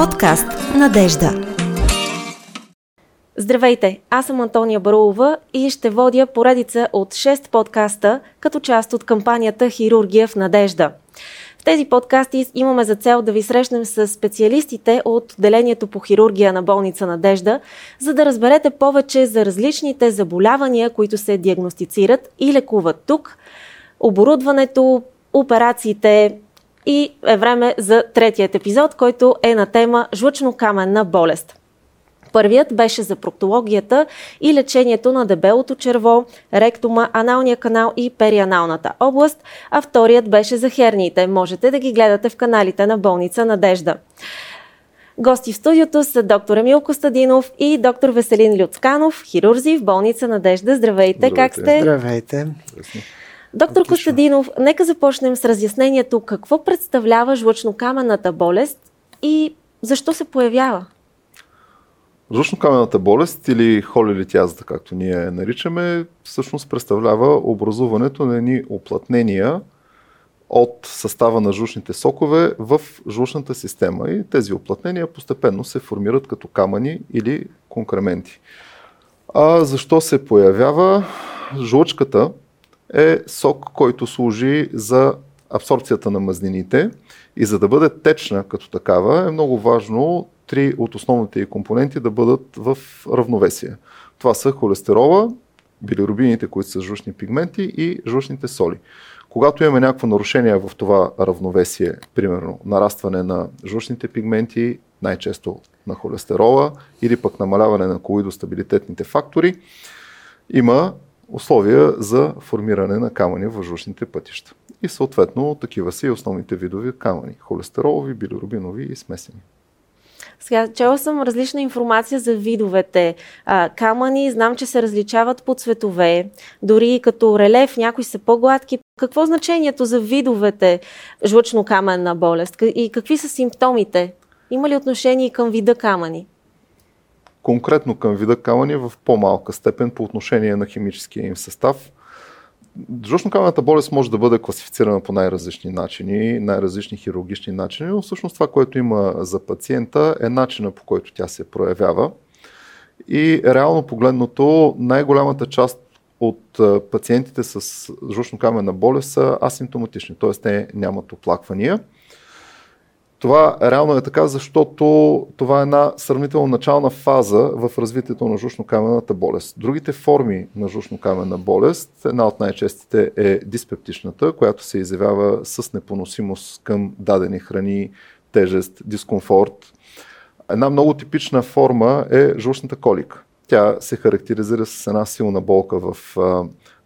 Подкаст Надежда. Здравейте, аз съм Антония Барулова и ще водя поредица от 6 подкаста като част от кампанията Хирургия в надежда. В тези подкасти имаме за цел да ви срещнем с специалистите от отделението по хирургия на болница Надежда, за да разберете повече за различните заболявания, които се диагностицират и лекуват тук, оборудването, операциите и е време за третият епизод, който е на тема жлъчно-каменна болест. Първият беше за проктологията и лечението на дебелото черво, ректума, аналния канал и перианалната област, а вторият беше за херниите. Можете да ги гледате в каналите на болница Надежда. Гости в студиото са доктор Емил Костадинов и доктор Веселин Люцканов, хирурзи в болница Надежда. Здравейте, Здравейте. как сте? Здравейте. Доктор Отлично. Костадинов, нека започнем с разяснението какво представлява жлъчнокаменната болест и защо се появява? Жлъчно-камената болест или холилитязата, както ние наричаме, всъщност представлява образуването на едни оплътнения от състава на жлъчните сокове в жлъчната система и тези оплътнения постепенно се формират като камъни или конкременти. А защо се появява? Жлъчката е сок, който служи за абсорбцията на мазнините и за да бъде течна като такава е много важно три от основните компоненти да бъдат в равновесие. Това са холестерола, билирубините, които са жлъчни пигменти и жлъчните соли. Когато имаме някакво нарушение в това равновесие, примерно нарастване на жлъчните пигменти, най-често на холестерола или пък намаляване на колоидостабилитетните фактори, има условия за формиране на камъни в жлъчните пътища. И съответно такива са и основните видови камъни – холестеролови, билирубинови и смесени. Сега, чела съм различна информация за видовете а, камъни. Знам, че се различават по цветове. Дори като релеф, някои са по-гладки. Какво е значението за видовете жлъчно-каменна болест? И какви са симптомите? Има ли отношение към вида камъни? Конкретно към вида камъни в по-малка степен по отношение на химическия им състав – Жлъчно-каменната болест може да бъде класифицирана по най-различни начини, най-различни хирургични начини, но всъщност това, което има за пациента е начина по който тя се проявява. И реално погледното, най-голямата част от пациентите с жлъчно-каменна болест са асимптоматични, т.е. те нямат оплаквания. Това реално е така, защото това е една сравнително начална фаза в развитието на жушно-каменната болест. Другите форми на жушно-каменна болест, една от най-честите е диспептичната, която се изявява с непоносимост към дадени храни, тежест, дискомфорт. Една много типична форма е жушната колика. Тя се характеризира с една силна болка в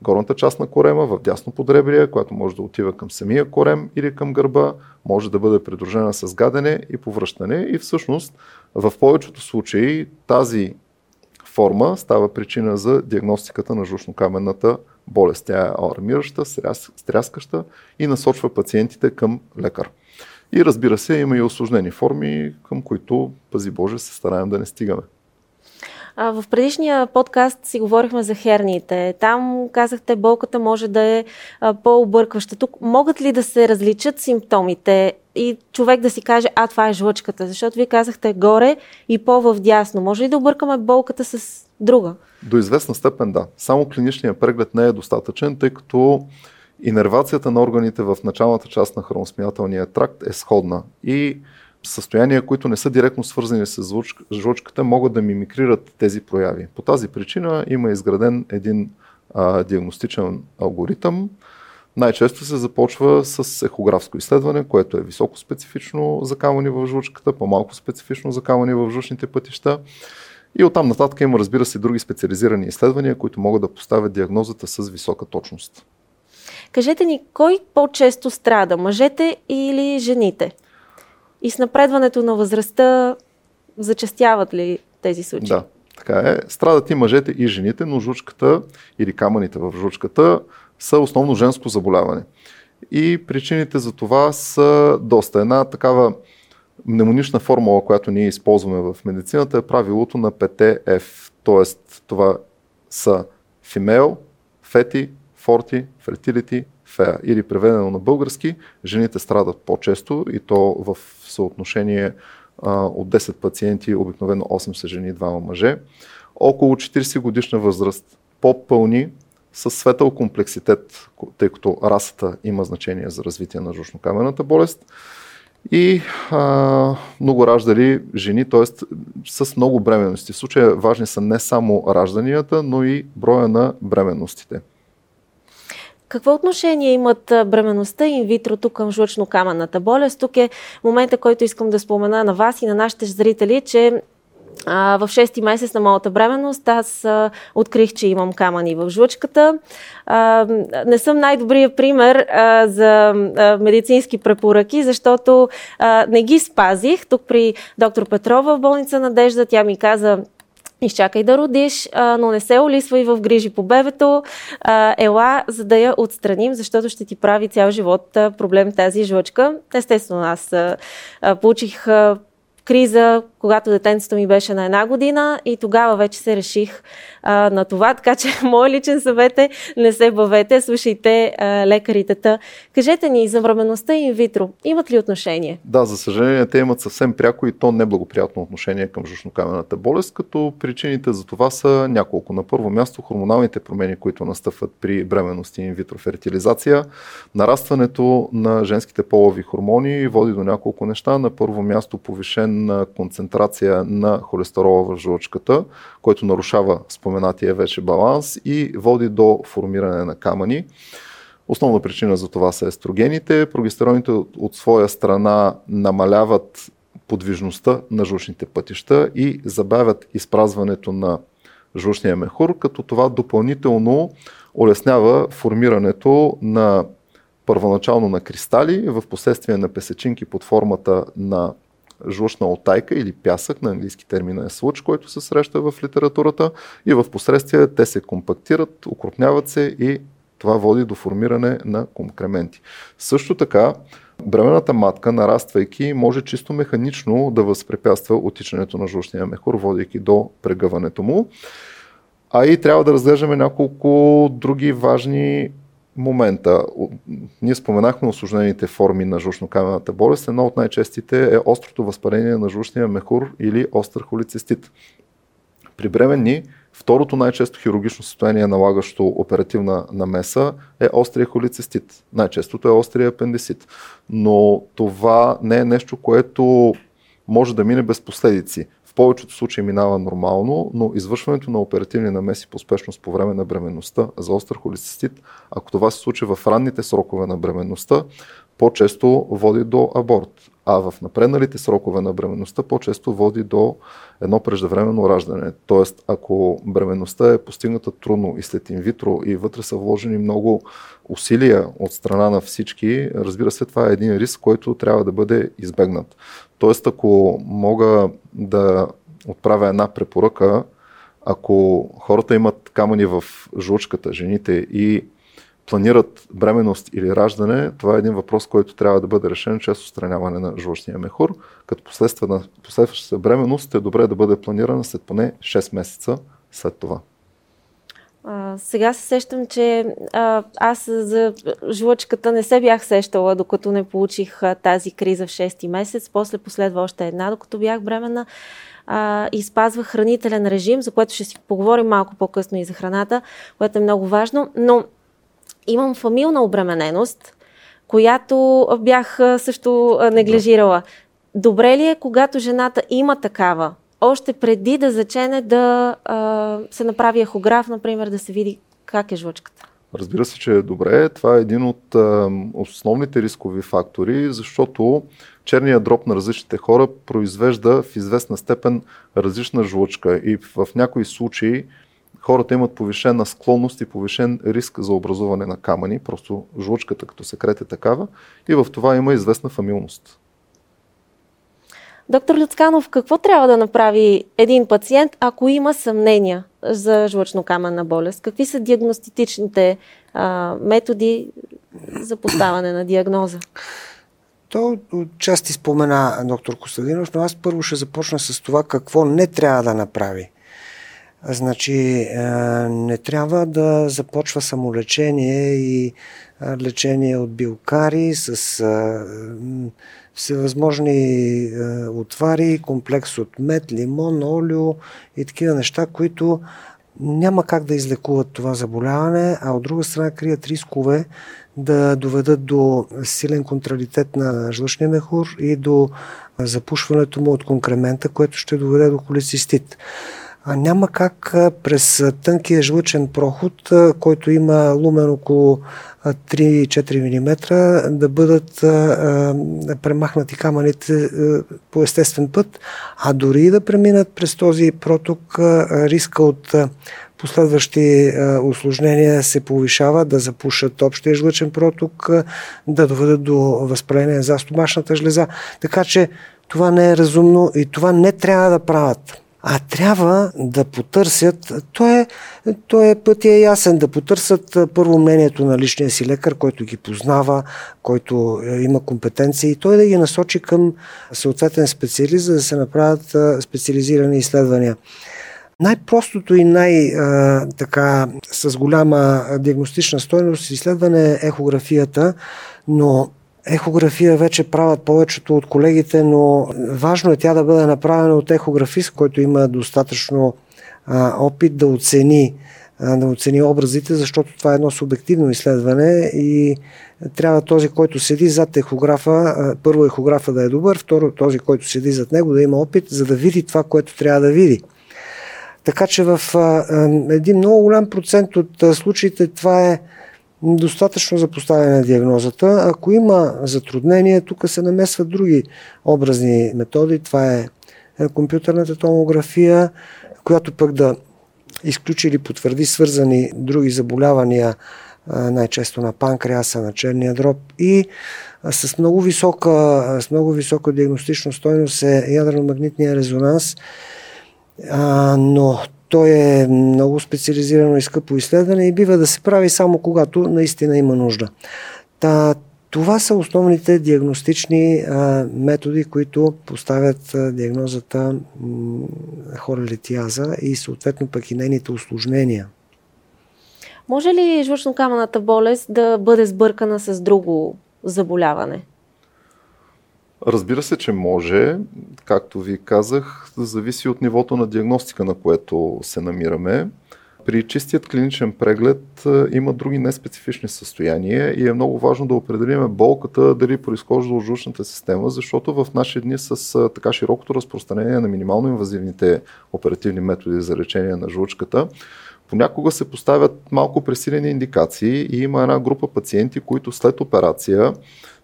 горната част на корема, в дясно подребрие, която може да отива към самия корем или към гърба, може да бъде придружена с гадене и повръщане и всъщност в повечето случаи тази форма става причина за диагностиката на жушно-каменната болест. Тя е алармираща, стряскаща и насочва пациентите към лекар. И разбира се, има и осложнени форми, към които, пази Боже, се стараем да не стигаме. А, в предишния подкаст си говорихме за херниите. Там казахте, болката може да е а, по-объркваща. Тук могат ли да се различат симптомите и човек да си каже, а това е жлъчката? Защото вие казахте горе и по-вдясно. Може ли да объркаме болката с друга? До известна степен да. Само клиничният преглед не е достатъчен, тъй като инервацията на органите в началната част на храносмилателния тракт е сходна. И състояния, които не са директно свързани с жлъчката, могат да мимикрират тези прояви. По тази причина има изграден един а, диагностичен алгоритъм. Най-често се започва с ехографско изследване, което е високо специфично за камъни в жлъчката, по-малко специфично за камъни в жлъчните пътища. И оттам нататък има, разбира се, други специализирани изследвания, които могат да поставят диагнозата с висока точност. Кажете ни, кой по-често страда, мъжете или жените? И с напредването на възрастта зачастяват ли тези случаи? Да, така е. Страдат и мъжете и жените, но жучката или камъните в жучката са основно женско заболяване. И причините за това са доста. Една такава мнемонична формула, която ние използваме в медицината е правилото на 5F. Т.е. това са female, fatty, forty, fertility, феа. Или преведено на български, жените страдат по-често и то в съотношение от 10 пациенти, обикновено 8 са жени, 2 мъже. Около 40 годишна възраст, по-пълни, с светъл комплекситет, тъй като расата има значение за развитие на жушнокамената болест. И а, много раждали жени, т.е. с много бременности. В случая важни са не само ражданията, но и броя на бременностите. Какво отношение имат бременността и инвитрото към жлъчно-каменната болест? Тук е момента, който искам да спомена на вас и на нашите зрители, че в 6 месец на моята бременност аз открих, че имам камъни в жлъчката. Не съм най-добрият пример за медицински препоръки, защото не ги спазих. Тук при доктор Петрова в болница Надежда тя ми каза изчакай да родиш, а, но не се олисвай в грижи по бебето, а, ела, за да я отстраним, защото ще ти прави цял живот проблем тази жлъчка. Естествено, аз а, получих а, криза, когато детенцето ми беше на една година и тогава вече се реших а, на това, така че мой личен съвет е не се бавете, слушайте а, лекарите. Та. Кажете ни за временността и инвитро, имат ли отношение? Да, за съжаление те имат съвсем пряко и то неблагоприятно отношение към жушнокамената болест, като причините за това са няколко. На първо място хормоналните промени, които настъпват при бременност и инвитро фертилизация, нарастването на женските полови хормони води до няколко неща. На първо място повишен концентрация на холестерола в жлъчката, който нарушава споменатия вече баланс и води до формиране на камъни. Основна причина за това са естрогените. Прогестероните от своя страна намаляват подвижността на жлъчните пътища и забавят изпразването на жлъчния мехур, като това допълнително улеснява формирането на първоначално на кристали, в последствие на песечинки под формата на жлъчна отайка или пясък, на английски термина е случ, който се среща в литературата и в последствие те се компактират, укрупняват се и това води до формиране на конкременти. Също така, бременната матка, нараствайки, може чисто механично да възпрепятства отичането на жлъчния мехур, водейки до прегъването му. А и трябва да разглеждаме няколко други важни момента. Ние споменахме осложнените форми на жлъчно-камената болест. Една от най-честите е острото възпаление на жлъчния мехур или остър холицистит. При бременни второто най-често хирургично състояние, налагащо оперативна намеса, е острия холицистит. Най-честото е острия апендисит. Но това не е нещо, което може да мине без последици повечето случаи минава нормално, но извършването на оперативни намеси по успешност по време на бременността за остър холецистит, ако това се случи в ранните срокове на бременността, по-често води до аборт. А в напредналите срокове на бременността по-често води до едно преждевременно раждане. Тоест, ако бременността е постигната трудно и след инвитро и вътре са вложени много усилия от страна на всички, разбира се, това е един риск, който трябва да бъде избегнат. Тоест, ако мога да отправя една препоръка, ако хората имат камъни в жлучката, жените и планират бременност или раждане, това е един въпрос, който трябва да бъде решен чрез устраняване на жлъчния мехур. Като последваща бременност е добре да бъде планирана след поне 6 месеца след това. А, сега се сещам, че а, аз за жлъчката не се бях сещала, докато не получих а, тази криза в 6 месец. После последва още една, докато бях бременна. А, и спазвах хранителен режим, за което ще си поговорим малко по-късно и за храната, което е много важно. Но имам фамилна обремененост, която бях също неглижирала. Добре ли е, когато жената има такава още преди да зачене да а, се направи ехограф, например, да се види как е жлъчката? Разбира се, че е добре. Това е един от а, основните рискови фактори, защото черният дроб на различните хора произвежда в известна степен различна жлъчка и в някои случаи хората имат повишена склонност и повишен риск за образуване на камъни, просто жлъчката като секрет е такава и в това има известна фамилност. Доктор Люцканов, какво трябва да направи един пациент, ако има съмнения за жлъчно-каменна болест? Какви са диагностичните а, методи за поставане на диагноза? То части спомена доктор Костадинов, но аз първо ще започна с това какво не трябва да направи Значи не трябва да започва самолечение и лечение от билкари с всевъзможни отвари, комплекс от мед, лимон, олио и такива неща, които няма как да излекуват това заболяване, а от друга страна крият рискове да доведат до силен контралитет на жлъчния мехур и до запушването му от конкремента, което ще доведе до холецистит. А няма как през тънкия жлъчен проход, който има лумен около 3-4 мм, да бъдат премахнати камъните по естествен път, а дори и да преминат през този проток, риска от последващи осложнения се повишава, да запушат общия жлъчен проток, да доведат до възпаление за стомашната жлеза. Така че това не е разумно и това не трябва да правят а трябва да потърсят, то е, то е пътя е ясен, да потърсят първо мнението на личния си лекар, който ги познава, който има компетенции и той да ги насочи към съответен специалист, за да се направят специализирани изследвания. Най-простото и най-така с голяма диагностична стойност изследване е ехографията, но Ехография вече правят повечето от колегите, но важно е тя да бъде направена от ехографист, който има достатъчно а, опит да оцени, да оцени образите, защото това е едно субективно изследване и трябва този, който седи зад ехографа, първо ехографа да е добър, второ този, който седи зад него да има опит, за да види това, което трябва да види. Така че в един много голям процент от случаите това е достатъчно за поставяне на диагнозата. Ако има затруднение, тук се намесват други образни методи. Това е, е компютърната томография, която пък да изключи или потвърди свързани други заболявания, най-често на панкреаса, на черния дроб и с много висока, с много висока диагностична стойност е ядрено-магнитния резонанс, но той е много специализирано и скъпо изследване и бива да се прави само когато наистина има нужда. Та, това са основните диагностични а, методи, които поставят а, диагнозата хорелитиаза и съответно пък и нейните осложнения. Може ли жлъчно-камената болест да бъде сбъркана с друго заболяване? Разбира се, че може, както ви казах, зависи от нивото на диагностика, на което се намираме. При чистият клиничен преглед има други неспецифични състояния и е много важно да определиме болката дали произхожда от жлъчната система, защото в наши дни с така широкото разпространение на минимално инвазивните оперативни методи за лечение на жлъчката, понякога се поставят малко пресилени индикации и има една група пациенти, които след операция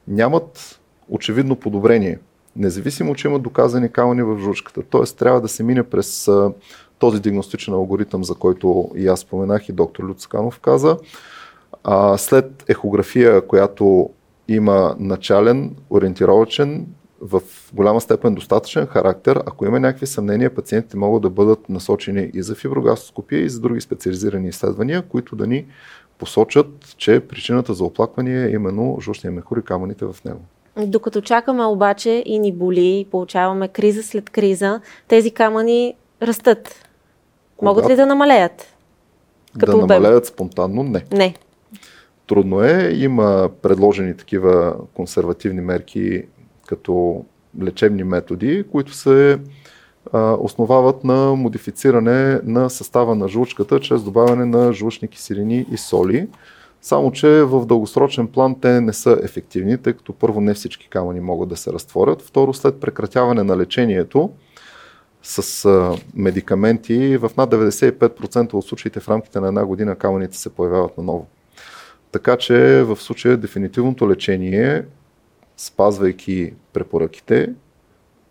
нямат очевидно подобрение, независимо, че има доказани камъни в жучката. Тоест трябва да се мине през този диагностичен алгоритъм, за който и аз споменах и доктор Люцканов каза. А, след ехография, която има начален, ориентировачен, в голяма степен достатъчен характер, ако има някакви съмнения, пациентите могат да бъдат насочени и за фиброгастоскопия, и за други специализирани изследвания, които да ни посочат, че причината за оплакване е именно жушния мехур и камъните в него. Докато чакаме обаче и ни боли, получаваме криза след криза, тези камъни растат. Кога? Могат ли да намалеят? Като да обем? намалеят спонтанно? Не. Не. Трудно е. Има предложени такива консервативни мерки като лечебни методи, които се а, основават на модифициране на състава на жлучката чрез добавяне на жлучни киселини и соли. Само, че в дългосрочен план те не са ефективни, тъй като първо не всички камъни могат да се разтворят. Второ, след прекратяване на лечението с медикаменти, в над 95% от случаите в рамките на една година камъните се появяват наново. Така че в случая дефинитивното лечение, спазвайки препоръките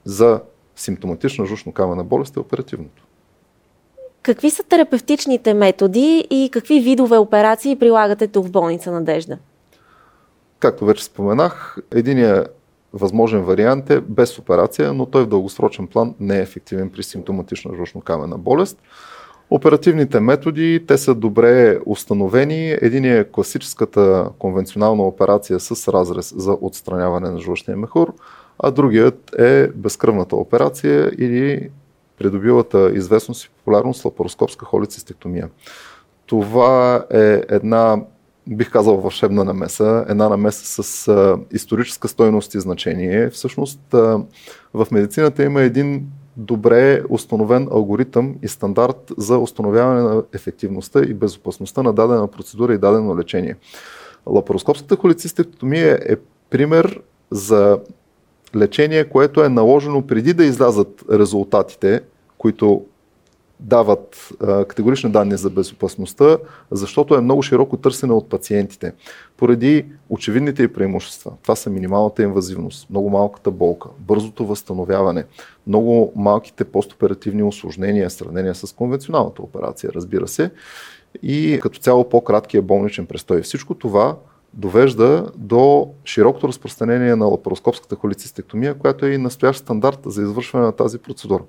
за симптоматична жушно-камена болест е оперативното. Какви са терапевтичните методи и какви видове операции прилагате тук в болница Надежда? Както вече споменах, единият възможен вариант е без операция, но той в дългосрочен план не е ефективен при симптоматична жлъчно-камена болест. Оперативните методи, те са добре установени. Единият е класическата конвенционална операция с разрез за отстраняване на жлъчния мехур, а другият е безкръвната операция или придобилата известност и популярност лапароскопска холецистектомия. Това е една, бих казал, вълшебна намеса, една намеса с а, историческа стойност и значение. Всъщност а, в медицината има един добре установен алгоритъм и стандарт за установяване на ефективността и безопасността на дадена процедура и дадено лечение. Лапароскопската холецистектомия е пример за лечение, което е наложено преди да излязат резултатите, които дават категорични данни за безопасността, защото е много широко търсене от пациентите. Поради очевидните и преимущества. Това са минималната инвазивност, много малката болка, бързото възстановяване, много малките постоперативни осложнения сравнение с конвенционалната операция, разбира се, и като цяло по-краткия болничен престой. Всичко това довежда до широкото разпространение на лапароскопската холецистектомия, която е и настоящ стандарт за извършване на тази процедура.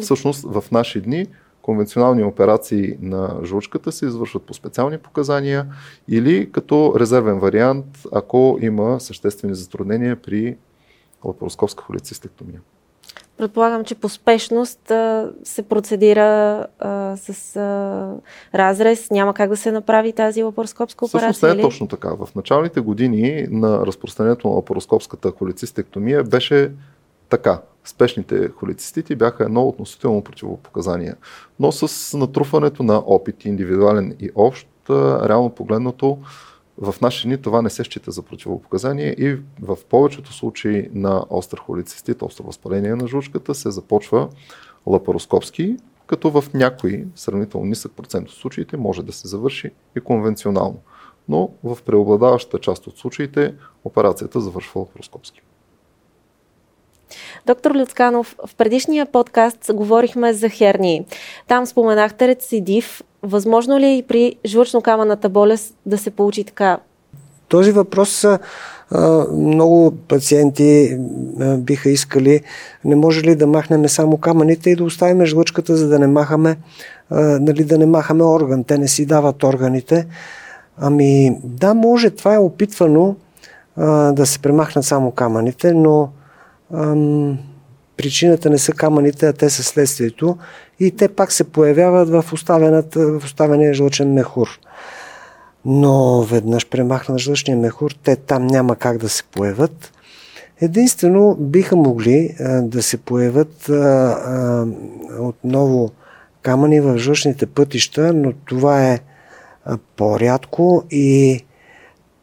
Всъщност в наши дни конвенционални операции на жлъчката се извършват по специални показания или като резервен вариант, ако има съществени затруднения при лапароскопска холецистектомия. Предполагам, че по спешност а, се процедира а, с а, разрез. Няма как да се направи тази лапароскопска операция. Всъщност е точно така. В началните години на разпространението на лапароскопската холецистектомия беше така. Спешните холецистити бяха едно относително противопоказание. Но с натрупването на опит, индивидуален и общ, реално погледнато, в наши дни това не се счита за противопоказание и в повечето случаи на остър холецистит, остро възпаление на жучката се започва лапароскопски, като в някои сравнително нисък процент от случаите може да се завърши и конвенционално. Но в преобладаващата част от случаите операцията завършва лапароскопски. Доктор Люцканов, в предишния подкаст говорихме за хернии. Там споменахте рецидив. Възможно ли е и при жлъчно-камъната болест да се получи така? Този въпрос много пациенти биха искали, не може ли да махнем само камъните и да оставим жлъчката, за да не махаме, нали, да не махаме орган. Те не си дават органите. Ами да, може, това е опитвано да се премахнат само камъните, но ам, причината не са камъните, а те са следствието и те пак се появяват в, в оставения жлъчен мехур. Но веднъж премахнат жлъчния мехур, те там няма как да се появят. Единствено биха могли а, да се появят а, а, отново камъни в жлъчните пътища, но това е а, по-рядко и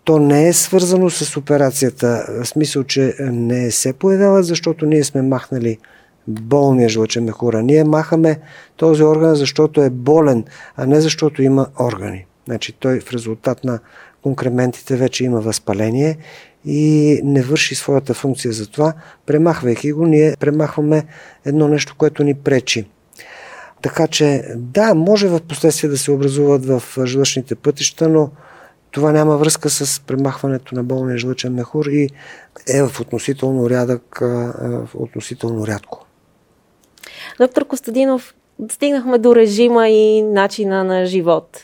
то не е свързано с операцията, в смисъл, че не се появява, защото ние сме махнали болния жлъчен мехура. Ние махаме този орган, защото е болен, а не защото има органи. Значи той в резултат на конкрементите вече има възпаление и не върши своята функция за това. Премахвайки го, ние премахваме едно нещо, което ни пречи. Така че да, може в последствие да се образуват в жлъчните пътища, но това няма връзка с премахването на болния жлъчен мехур и е в относително рядък, относително рядко. Доктор Костадинов, стигнахме до режима и начина на живот.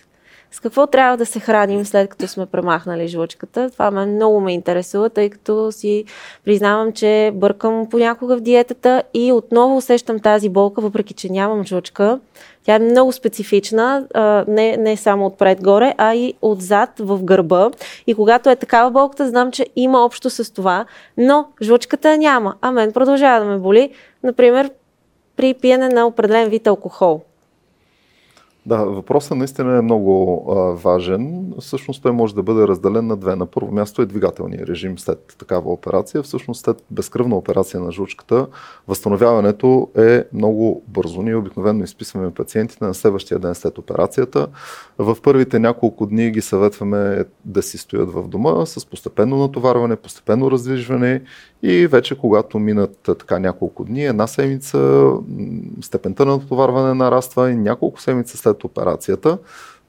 С какво трябва да се храним след като сме премахнали жлъчката? Това ме много ме интересува, тъй като си признавам, че бъркам понякога в диетата и отново усещам тази болка, въпреки че нямам жлъчка. Тя е много специфична, не, не само отпред-горе, а и отзад в гърба. И когато е такава болката, знам, че има общо с това, но жлъчката няма, а мен продължава да ме боли. Например, при пиене на определен вид алкохол. Да, въпросът наистина е много а, важен. Всъщност той може да бъде разделен на две. На първо място е двигателния режим след такава операция. Всъщност след безкръвна операция на жлъчката, възстановяването е много бързо. Ние обикновено изписваме пациентите на следващия ден след операцията. В първите няколко дни ги съветваме да си стоят в дома с постепенно натоварване, постепенно раздвижване и вече когато минат така няколко дни, една седмица, степента на натоварване нараства и няколко седмици след операцията,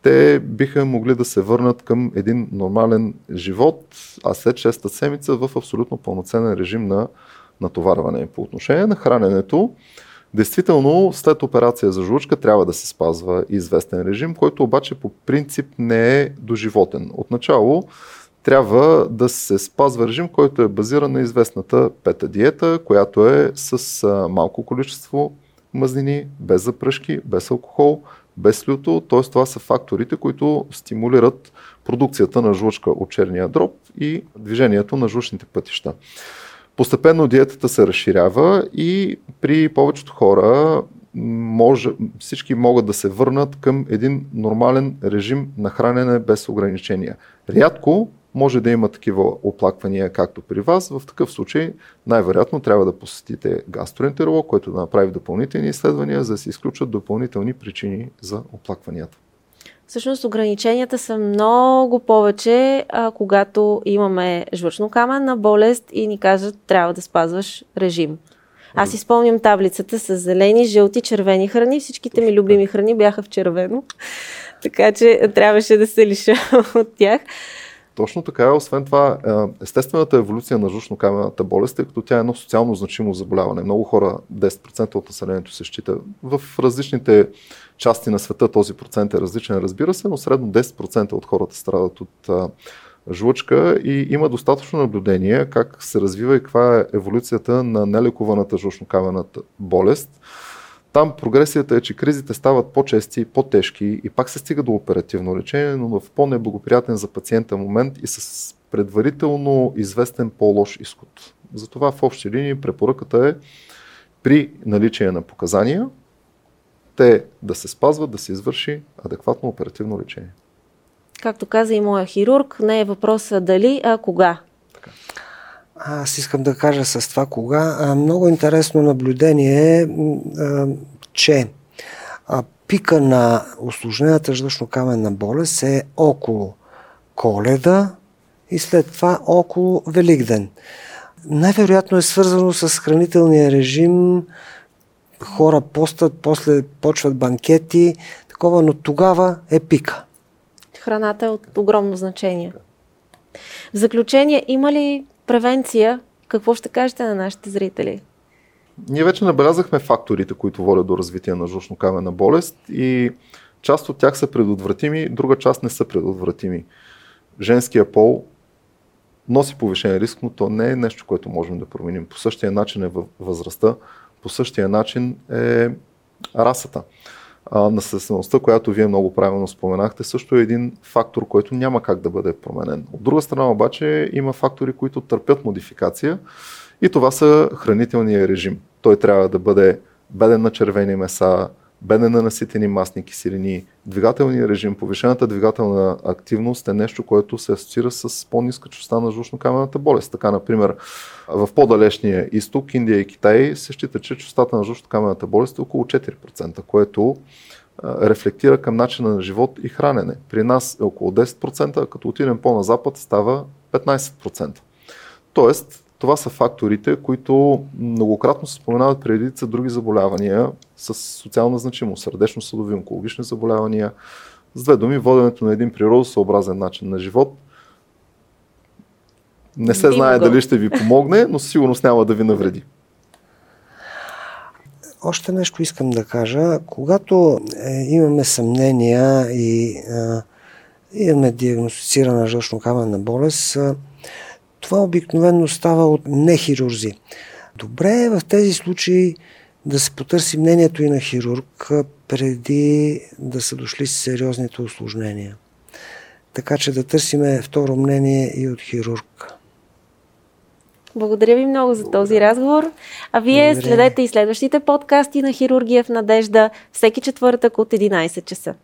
те биха могли да се върнат към един нормален живот, а след 6-та седмица в абсолютно пълноценен режим на натоварване. По отношение на храненето, Действително, след операция за жлъчка трябва да се спазва известен режим, който обаче по принцип не е доживотен. Отначало трябва да се спазва режим, който е базиран на известната пета диета, която е с малко количество мазнини, без запръшки, без алкохол, без люто. Т.е. това са факторите, които стимулират продукцията на жлъчка от черния дроб и движението на жлъчните пътища. Постепенно диетата се разширява и при повечето хора може, всички могат да се върнат към един нормален режим на хранене без ограничения. Рядко може да има такива оплаквания, както при вас. В такъв случай най-вероятно трябва да посетите гастроентеролог, който да направи допълнителни изследвания, за да се изключат допълнителни причини за оплакванията. Всъщност ограниченията са много повече, а, когато имаме жлъчно-каменна болест и ни кажат трябва да спазваш режим. Аз изпълням таблицата с зелени, жълти, червени храни. Всичките ми любими храни бяха в червено, така че трябваше да се лиша от тях. Точно така. Освен това, естествената еволюция на жушно-камената болест, тъй като тя е едно социално значимо заболяване. Много хора, 10% от населението се счита. В различните части на света този процент е различен, разбира се, но средно 10% от хората страдат от жлъчка и има достатъчно наблюдение как се развива и каква е еволюцията на нелекуваната жлъчно-камената болест. Там прогресията е, че кризите стават по-чести, по-тежки и пак се стига до оперативно лечение, но в по-неблагоприятен за пациента момент и с предварително известен по-лош изход. Затова в общи линии препоръката е при наличие на показания те да се спазват, да се извърши адекватно оперативно лечение. Както каза и моя хирург, не е въпроса дали, а кога. Аз искам да кажа с това кога. Много интересно наблюдение е, че пика на осложнената жлъчно-каменна болест е около коледа и след това около Великден. Най-вероятно е свързано с хранителния режим, хора постат, после почват банкети, такова, но тогава е пика. Храната е от огромно значение. В заключение, има ли превенция, какво ще кажете на нашите зрители? Ние вече набелязахме факторите, които водят до развитие на жлъчно-камена болест и част от тях са предотвратими, друга част не са предотвратими. Женския пол носи повишен риск, но то не е нещо, което можем да променим. По същия начин е възрастта, по същия начин е расата наследствеността, която вие много правилно споменахте, също е един фактор, който няма как да бъде променен. От друга страна обаче има фактори, които търпят модификация и това са хранителния режим. Той трябва да бъде беден на червени меса, беден на наситени масни киселини, двигателния режим, повишената двигателна активност е нещо, което се асоциира с по-ниска частота на жлъчно-камената болест. Така, например, в по-далечния изток, Индия и Китай, се счита, че частотата на жлъчно-камената болест е около 4%, което рефлектира към начина на живот и хранене. При нас е около 10%, а като отидем по-на запад става 15%. Тоест, това са факторите, които многократно се споменават при редица други заболявания с социална значимост, сърдечно-съдови, онкологични заболявания. С две думи, воденето на един природосъобразен начин на живот не се знае дали ще ви помогне, но със сигурност няма да ви навреди. Още нещо искам да кажа. Когато е, имаме съмнения и е, имаме диагностицирана жълчно-каменна болест, е, това обикновено става от нехирурзи. Добре е в тези случаи да се потърси мнението и на хирург преди да са дошли с сериозните осложнения. Така че да търсиме второ мнение и от хирург. Благодаря ви много за този разговор. А вие Благодаря. следете и следващите подкасти на Хирургия в надежда всеки четвъртък от 11 часа.